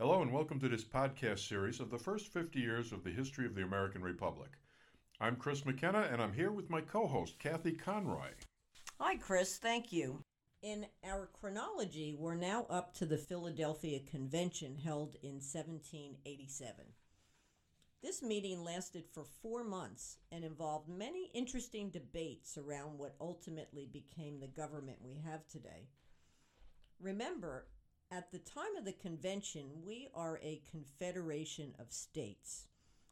Hello, and welcome to this podcast series of the first 50 years of the history of the American Republic. I'm Chris McKenna, and I'm here with my co host, Kathy Conroy. Hi, Chris. Thank you. In our chronology, we're now up to the Philadelphia Convention held in 1787. This meeting lasted for four months and involved many interesting debates around what ultimately became the government we have today. Remember, at the time of the convention, we are a confederation of states,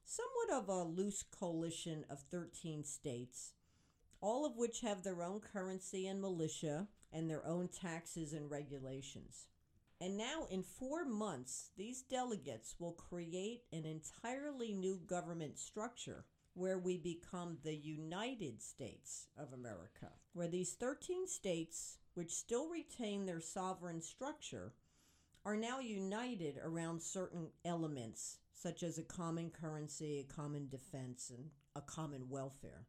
somewhat of a loose coalition of 13 states, all of which have their own currency and militia and their own taxes and regulations. And now, in four months, these delegates will create an entirely new government structure where we become the United States of America, where these 13 states, which still retain their sovereign structure, are now united around certain elements, such as a common currency, a common defense, and a common welfare.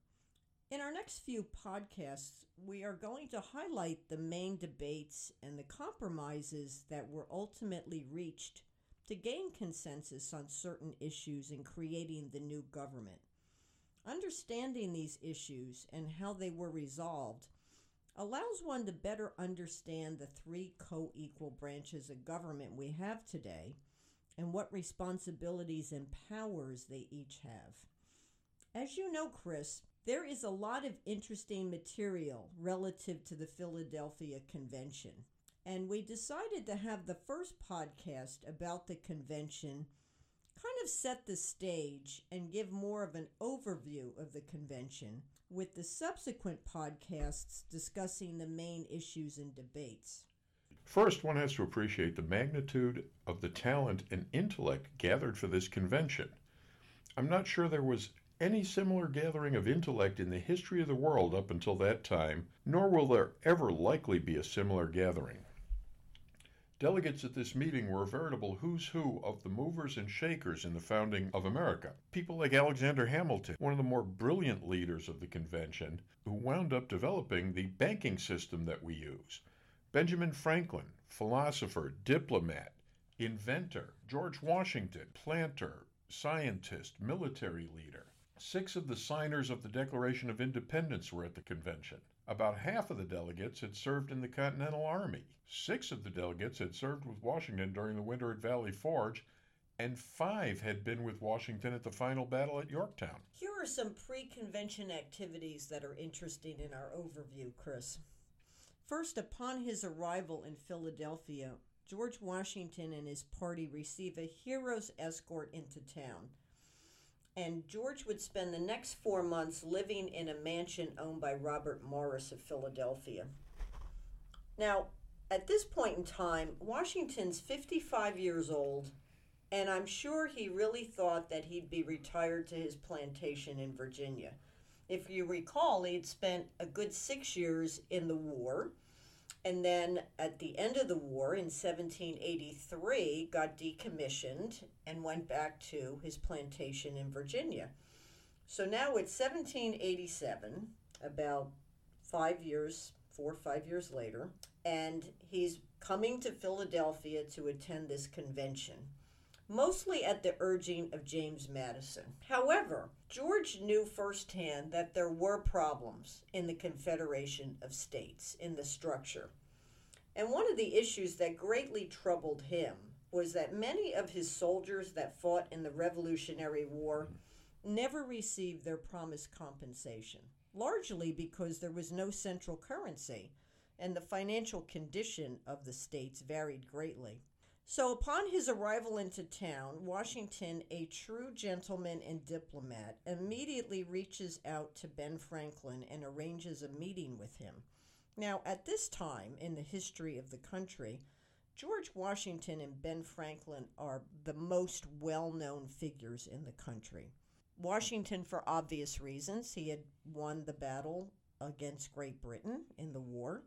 In our next few podcasts, we are going to highlight the main debates and the compromises that were ultimately reached to gain consensus on certain issues in creating the new government. Understanding these issues and how they were resolved allows one to better understand the three co equal branches of government we have today and what responsibilities and powers they each have. As you know, Chris, there is a lot of interesting material relative to the Philadelphia Convention. And we decided to have the first podcast about the convention kind of set the stage and give more of an overview of the convention, with the subsequent podcasts discussing the main issues and debates. First, one has to appreciate the magnitude of the talent and intellect gathered for this convention. I'm not sure there was any similar gathering of intellect in the history of the world up until that time, nor will there ever likely be a similar gathering. Delegates at this meeting were a veritable who's who of the movers and shakers in the founding of America. People like Alexander Hamilton, one of the more brilliant leaders of the convention, who wound up developing the banking system that we use. Benjamin Franklin, philosopher, diplomat, inventor. George Washington, planter, scientist, military leader. Six of the signers of the Declaration of Independence were at the convention. About half of the delegates had served in the Continental Army. Six of the delegates had served with Washington during the winter at Valley Forge, and five had been with Washington at the final battle at Yorktown. Here are some pre convention activities that are interesting in our overview, Chris. First, upon his arrival in Philadelphia, George Washington and his party receive a hero's escort into town and George would spend the next four months living in a mansion owned by Robert Morris of Philadelphia. Now, at this point in time, Washington's 55 years old, and I'm sure he really thought that he'd be retired to his plantation in Virginia. If you recall, he'd spent a good six years in the war and then at the end of the war in 1783 got decommissioned and went back to his plantation in Virginia. So now it's 1787, about five years, four or five years later, and he's coming to Philadelphia to attend this convention mostly at the urging of James Madison. However, George knew firsthand that there were problems in the Confederation of States, in the structure. And one of the issues that greatly troubled him was that many of his soldiers that fought in the Revolutionary War never received their promised compensation, largely because there was no central currency and the financial condition of the states varied greatly. So, upon his arrival into town, Washington, a true gentleman and diplomat, immediately reaches out to Ben Franklin and arranges a meeting with him. Now, at this time in the history of the country, George Washington and Ben Franklin are the most well known figures in the country. Washington, for obvious reasons, he had won the battle against Great Britain in the war,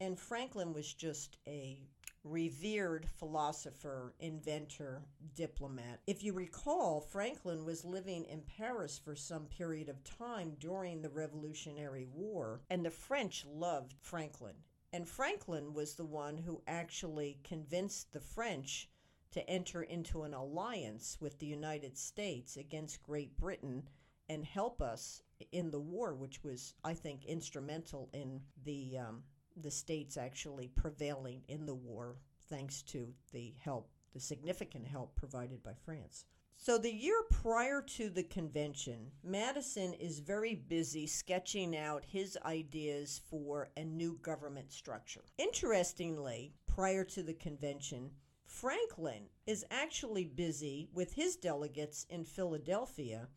and Franklin was just a revered philosopher, inventor, diplomat. If you recall, Franklin was living in Paris for some period of time during the Revolutionary War, and the French loved Franklin. And Franklin was the one who actually convinced the French to enter into an alliance with the United States against Great Britain and help us in the war, which was, I think, instrumental in the um, the states actually prevailing in the war, thanks to the help, the significant help provided by France. So, the year prior to the convention, Madison is very busy sketching out his ideas for a new government structure. Interestingly, prior to the convention, Franklin is actually busy with his delegates in Philadelphia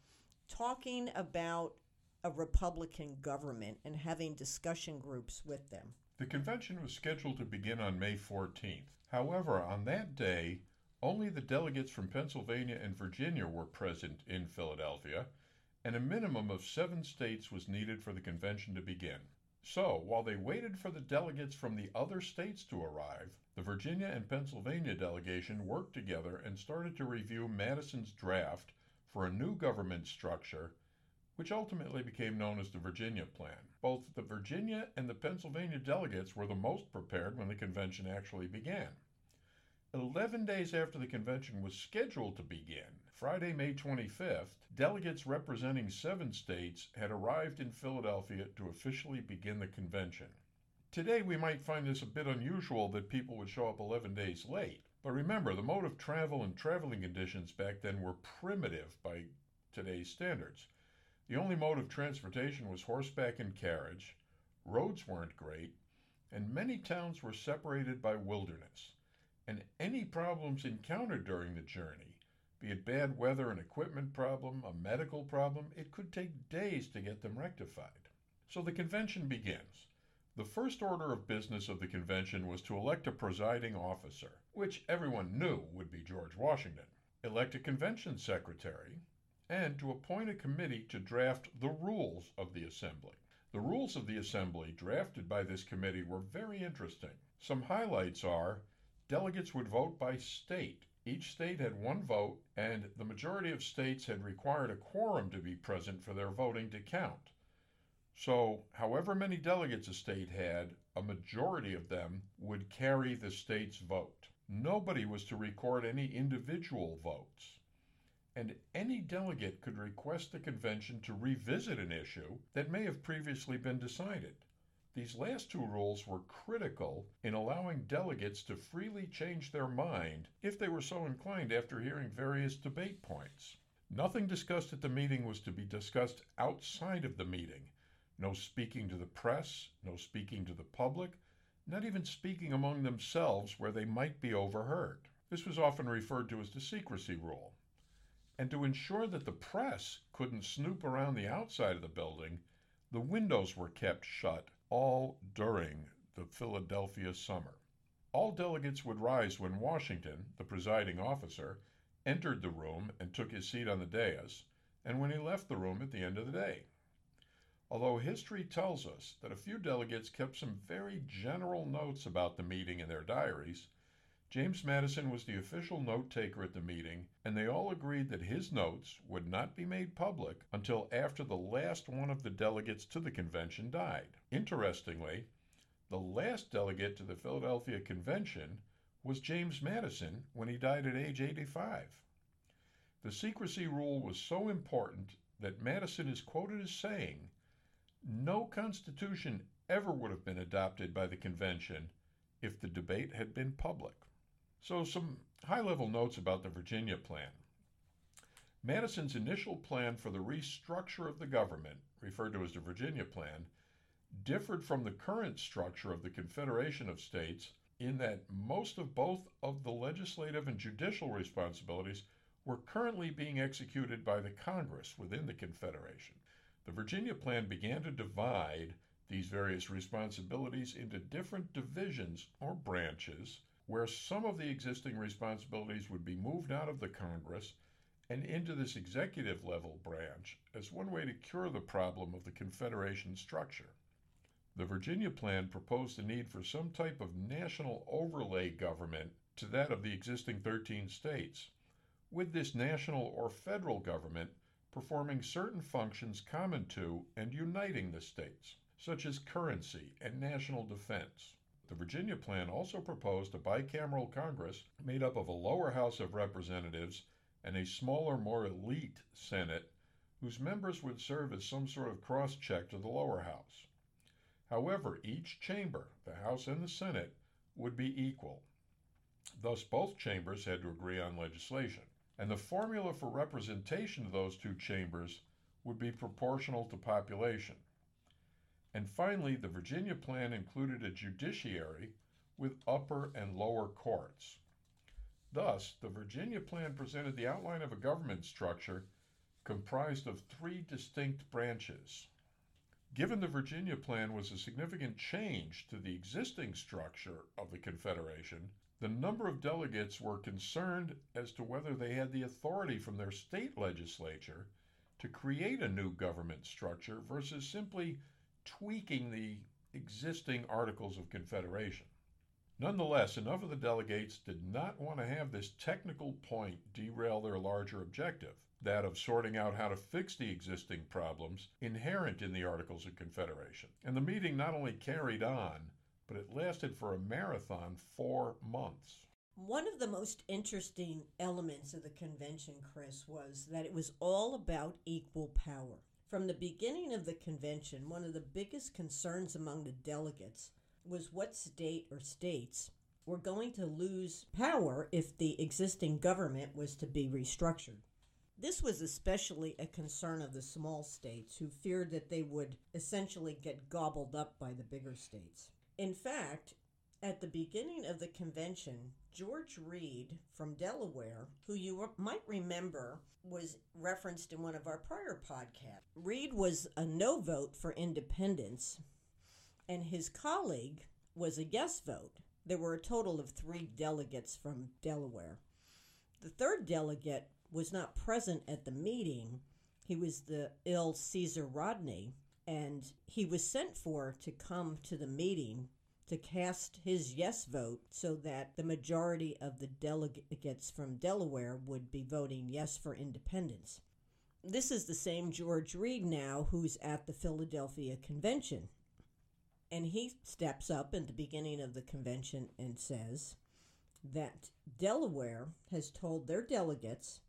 talking about a Republican government and having discussion groups with them. The convention was scheduled to begin on May 14th. However, on that day, only the delegates from Pennsylvania and Virginia were present in Philadelphia, and a minimum of seven states was needed for the convention to begin. So, while they waited for the delegates from the other states to arrive, the Virginia and Pennsylvania delegation worked together and started to review Madison's draft for a new government structure, which ultimately became known as the Virginia Plan. Both the Virginia and the Pennsylvania delegates were the most prepared when the convention actually began. Eleven days after the convention was scheduled to begin, Friday, May 25th, delegates representing seven states had arrived in Philadelphia to officially begin the convention. Today, we might find this a bit unusual that people would show up 11 days late. But remember, the mode of travel and traveling conditions back then were primitive by today's standards. The only mode of transportation was horseback and carriage, roads weren't great, and many towns were separated by wilderness and any problems encountered during the journey, be it bad weather, an equipment problem, a medical problem, it could take days to get them rectified. So the convention begins. The first order of business of the convention was to elect a presiding officer, which everyone knew would be George Washington, elect a convention secretary, and to appoint a committee to draft the rules of the assembly. The rules of the assembly drafted by this committee were very interesting. Some highlights are Delegates would vote by state. Each state had one vote, and the majority of states had required a quorum to be present for their voting to count. So, however many delegates a state had, a majority of them would carry the state's vote. Nobody was to record any individual votes. And any delegate could request the convention to revisit an issue that may have previously been decided. These last two rules were critical in allowing delegates to freely change their mind if they were so inclined after hearing various debate points. Nothing discussed at the meeting was to be discussed outside of the meeting. No speaking to the press, no speaking to the public, not even speaking among themselves where they might be overheard. This was often referred to as the secrecy rule. And to ensure that the press couldn't snoop around the outside of the building, the windows were kept shut all during the Philadelphia summer. All delegates would rise when Washington, the presiding officer, entered the room and took his seat on the dais, and when he left the room at the end of the day. Although history tells us that a few delegates kept some very general notes about the meeting in their diaries, James Madison was the official note taker at the meeting, and they all agreed that his notes would not be made public until after the last one of the delegates to the convention died. Interestingly, the last delegate to the Philadelphia Convention was James Madison when he died at age 85. The secrecy rule was so important that Madison is quoted as saying, No constitution ever would have been adopted by the convention if the debate had been public. So, some high level notes about the Virginia Plan. Madison's initial plan for the restructure of the government, referred to as the Virginia Plan, differed from the current structure of the Confederation of States in that most of both of the legislative and judicial responsibilities were currently being executed by the Congress within the Confederation. The Virginia Plan began to divide these various responsibilities into different divisions or branches where some of the existing responsibilities would be moved out of the Congress and into this executive level branch as one way to cure the problem of the Confederation structure. The Virginia Plan proposed the need for some type of national overlay government to that of the existing 13 states, with this national or federal government performing certain functions common to and uniting the states, such as currency and national defense. The Virginia plan also proposed a bicameral Congress made up of a lower House of Representatives and a smaller, more elite Senate, whose members would serve as some sort of cross check to the lower house. However, each chamber, the House and the Senate, would be equal. Thus, both chambers had to agree on legislation. And the formula for representation of those two chambers would be proportional to population. And finally, the Virginia plan included a judiciary with upper and lower courts. Thus, the Virginia plan presented the outline of a government structure comprised of three distinct branches. Given the Virginia plan was a significant change to the existing structure of the Confederation, the number of delegates were concerned as to whether they had the authority from their state legislature to create a new government structure versus simply tweaking the existing Articles of Confederation. Nonetheless, enough of the delegates did not want to have this technical point derail their larger objective, that of sorting out how to fix the existing problems inherent in the Articles of Confederation. And the meeting not only carried on, but it lasted for a marathon four months. One of the most interesting elements of the convention, Chris, was that it was all about equal power. From the beginning of the convention, one of the biggest concerns among the delegates was what state or states were going to lose power if the existing government was to be restructured. This was especially a concern of the small states who feared that they would essentially get gobbled up by the bigger states. In fact, at the beginning of the convention, George Read from Delaware, who you might remember was referenced in one of our prior podcasts, Read was a no vote for independence, and his colleague was a yes vote. There were a total of three delegates from Delaware. The third delegate was not present at the meeting. He was the ill Caesar Rodney, and he was sent for to come to the meeting to cast his yes vote so that the majority of the delegates from Delaware would be voting yes for independence. This is the same George Read now who's at the Philadelphia Convention. And he steps up at the beginning of the convention and says that Delaware has told their delegates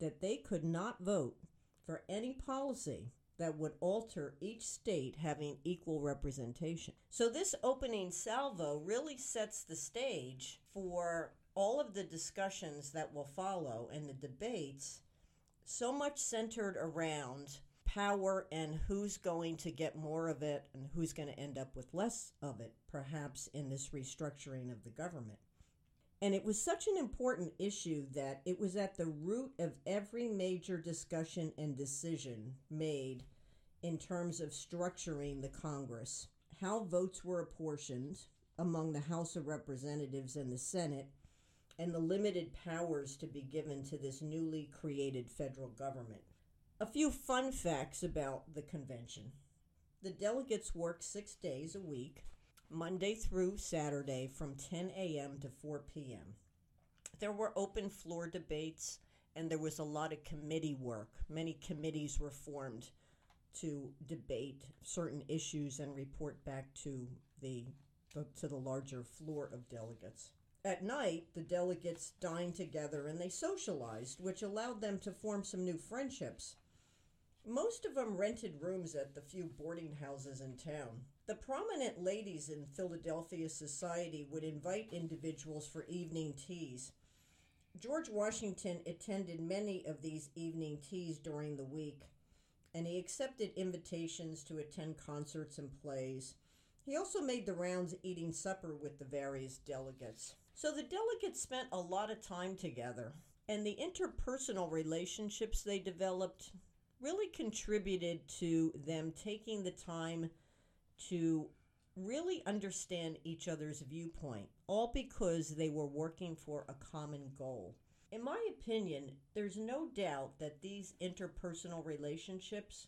that they could not vote for any policy that would alter each state having equal representation. So, this opening salvo really sets the stage for all of the discussions that will follow and the debates, so much centered around power and who's going to get more of it and who's going to end up with less of it, perhaps in this restructuring of the government. And it was such an important issue that it was at the root of every major discussion and decision made in terms of structuring the Congress, how votes were apportioned among the House of Representatives and the Senate, and the limited powers to be given to this newly created federal government. A few fun facts about the convention. The delegates work six days a week Monday through Saturday from 10 a.m. to 4 p.m. There were open floor debates and there was a lot of committee work. Many committees were formed to debate certain issues and report back to the, the to the larger floor of delegates. At night, the delegates dined together and they socialized, which allowed them to form some new friendships. Most of them rented rooms at the few boarding houses in town. The prominent ladies in Philadelphia society would invite individuals for evening teas. George Washington attended many of these evening teas during the week, and he accepted invitations to attend concerts and plays. He also made the rounds eating supper with the various delegates. So the delegates spent a lot of time together, and the interpersonal relationships they developed really contributed to them taking the time to really understand each other's viewpoint, all because they were working for a common goal. In my opinion, there's no doubt that these interpersonal relationships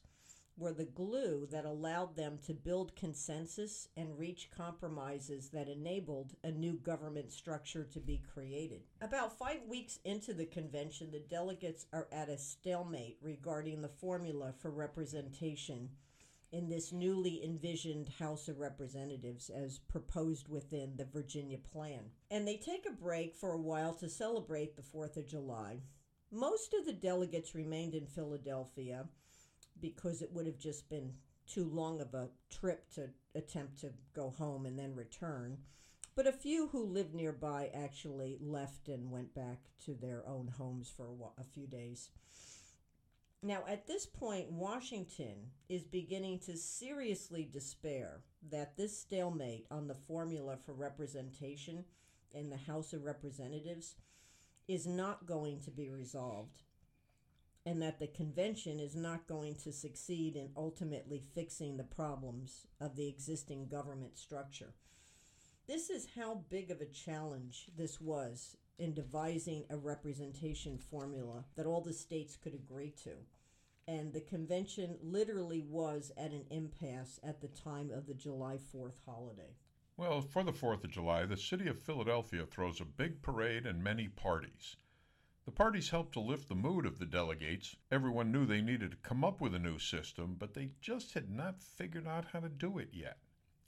were the glue that allowed them to build consensus and reach compromises that enabled a new government structure to be created. About five weeks into the convention, the delegates are at a stalemate regarding the formula for representation in this newly envisioned House of Representatives as proposed within the Virginia plan. And they take a break for a while to celebrate the 4th of July. Most of the delegates remained in Philadelphia because it would have just been too long of a trip to attempt to go home and then return. But a few who lived nearby actually left and went back to their own homes for a, few days. Now, at this point, Washington is beginning to seriously despair that this stalemate on the formula for representation in the House of Representatives is not going to be resolved, and that the convention is not going to succeed in ultimately fixing the problems of the existing government structure. This is how big of a challenge this was in devising a representation formula that all the states could agree to. And the convention literally was at an impasse at the time of the July 4th holiday. Well, for the 4th of July, the city of Philadelphia throws a big parade and many parties. The parties helped to lift the mood of the delegates. Everyone knew they needed to come up with a new system, but they just had not figured out how to do it yet.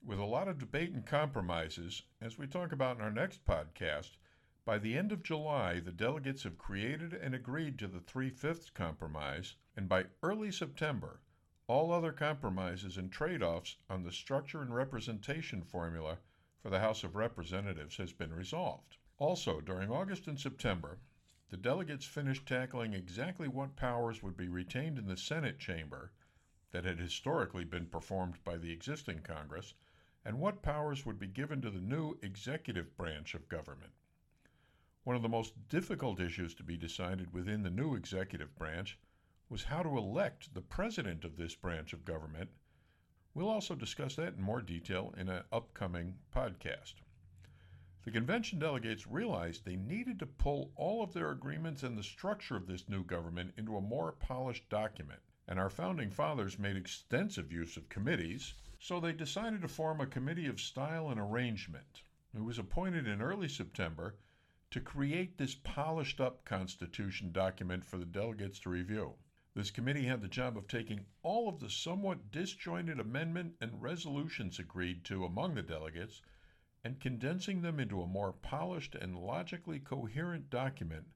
With a lot of debate and compromises, as we talk about in our next podcast, by the end of July, the delegates have created and agreed to the three fifths compromise, and by early September, all other compromises and trade offs on the structure and representation formula for the House of Representatives has been resolved. Also, during August and September, the delegates finished tackling exactly what powers would be retained in the Senate chamber that had historically been performed by the existing Congress, and what powers would be given to the new executive branch of government. One of the most difficult issues to be decided within the new executive branch was how to elect the president of this branch of government. We'll also discuss that in more detail in an upcoming podcast. The convention delegates realized they needed to pull all of their agreements and the structure of this new government into a more polished document, and our founding fathers made extensive use of committees, so they decided to form a committee of style and arrangement. It was appointed in early September to create this polished up Constitution document for the delegates to review. This committee had the job of taking all of the somewhat disjointed amendment and resolutions agreed to among the delegates and condensing them into a more polished and logically coherent document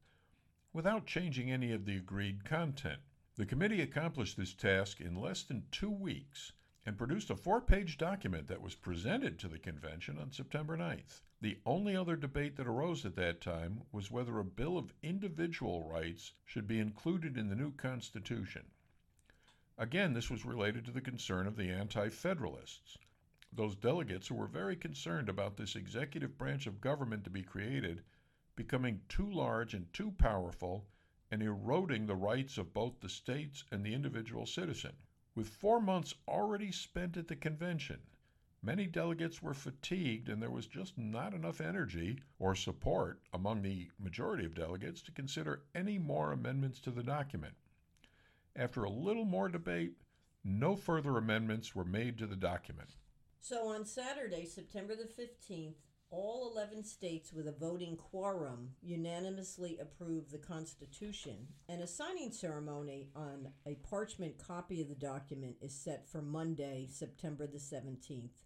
without changing any of the agreed content. The committee accomplished this task in less than two weeks and produced a four page document that was presented to the convention on September 9th. The only other debate that arose at that time was whether a Bill of Individual Rights should be included in the new Constitution. Again, this was related to the concern of the Anti Federalists, those delegates who were very concerned about this executive branch of government to be created becoming too large and too powerful and eroding the rights of both the states and the individual citizen. With four months already spent at the convention, many delegates were fatigued and there was just not enough energy or support among the majority of delegates to consider any more amendments to the document. After a little more debate, no further amendments were made to the document. So on Saturday, September the 15th, all 11 states with a voting quorum unanimously approved the Constitution, and a signing ceremony on a parchment copy of the document is set for Monday, September the 17th,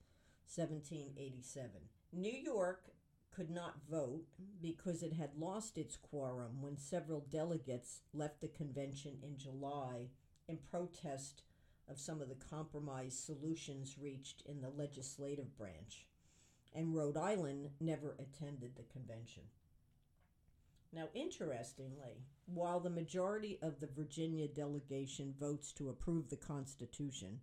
1787. New York could not vote because it had lost its quorum when several delegates left the convention in July in protest of some of the compromise solutions reached in the legislative branch and Rhode Island never attended the convention. Now, interestingly, while the majority of the Virginia delegation votes to approve the Constitution,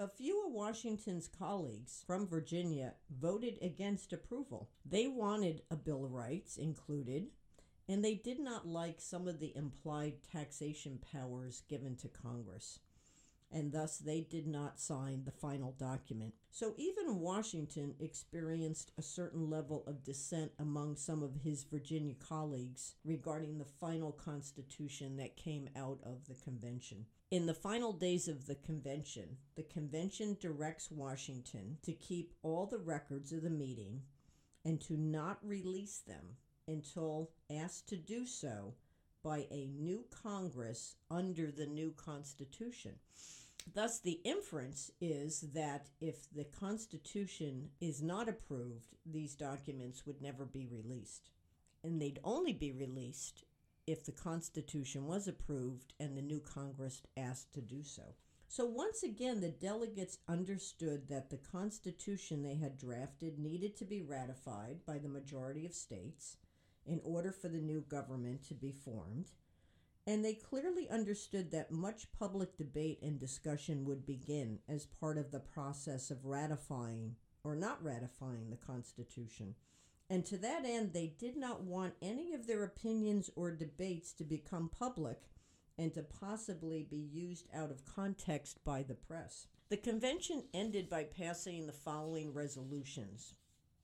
a few of Washington's colleagues from Virginia voted against approval. They wanted a Bill of Rights included, and they did not like some of the implied taxation powers given to Congress and thus they did not sign the final document. So even Washington experienced a certain level of dissent among some of his Virginia colleagues regarding the final constitution that came out of the convention. In the final days of the convention, the convention directs Washington to keep all the records of the meeting and to not release them until asked to do so by a new Congress under the new Constitution. Thus, the inference is that if the Constitution is not approved, these documents would never be released. And they'd only be released if the Constitution was approved and the new Congress asked to do so. So, once again, the delegates understood that the Constitution they had drafted needed to be ratified by the majority of states in order for the new government to be formed. And they clearly understood that much public debate and discussion would begin as part of the process of ratifying or not ratifying the Constitution. And to that end, they did not want any of their opinions or debates to become public and to possibly be used out of context by the press. The convention ended by passing the following resolutions.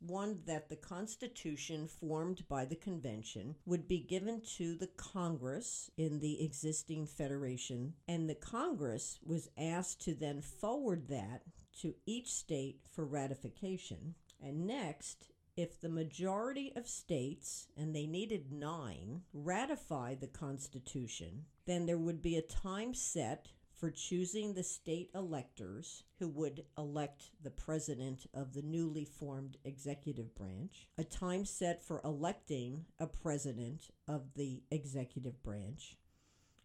One, that the Constitution formed by the convention would be given to the Congress in the existing federation, and the Congress was asked to then forward that to each state for ratification. And next, if the majority of states, and they needed nine, ratify the Constitution, then there would be a time set for choosing the state electors who would elect the president of the newly formed executive branch, a time set for electing a president of the executive branch,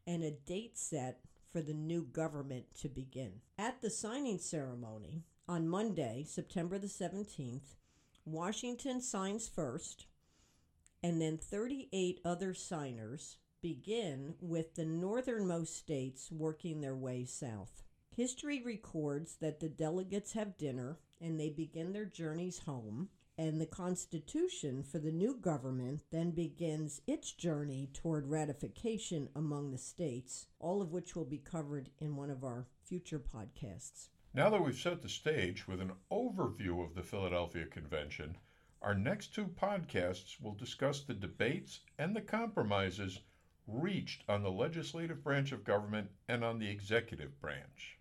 and a date set for the new government to begin. At the signing ceremony on Monday, September the 17th, Washington signs first, and then 38 other signers begin with the northernmost states working their way south. History records that the delegates have dinner and they begin their journeys home, and the Constitution for the new government then begins its journey toward ratification among the states, all of which will be covered in one of our future podcasts. Now that we've set the stage with an overview of the Philadelphia Convention, our next two podcasts will discuss the debates and the compromises reached on the legislative branch of government and on the executive branch.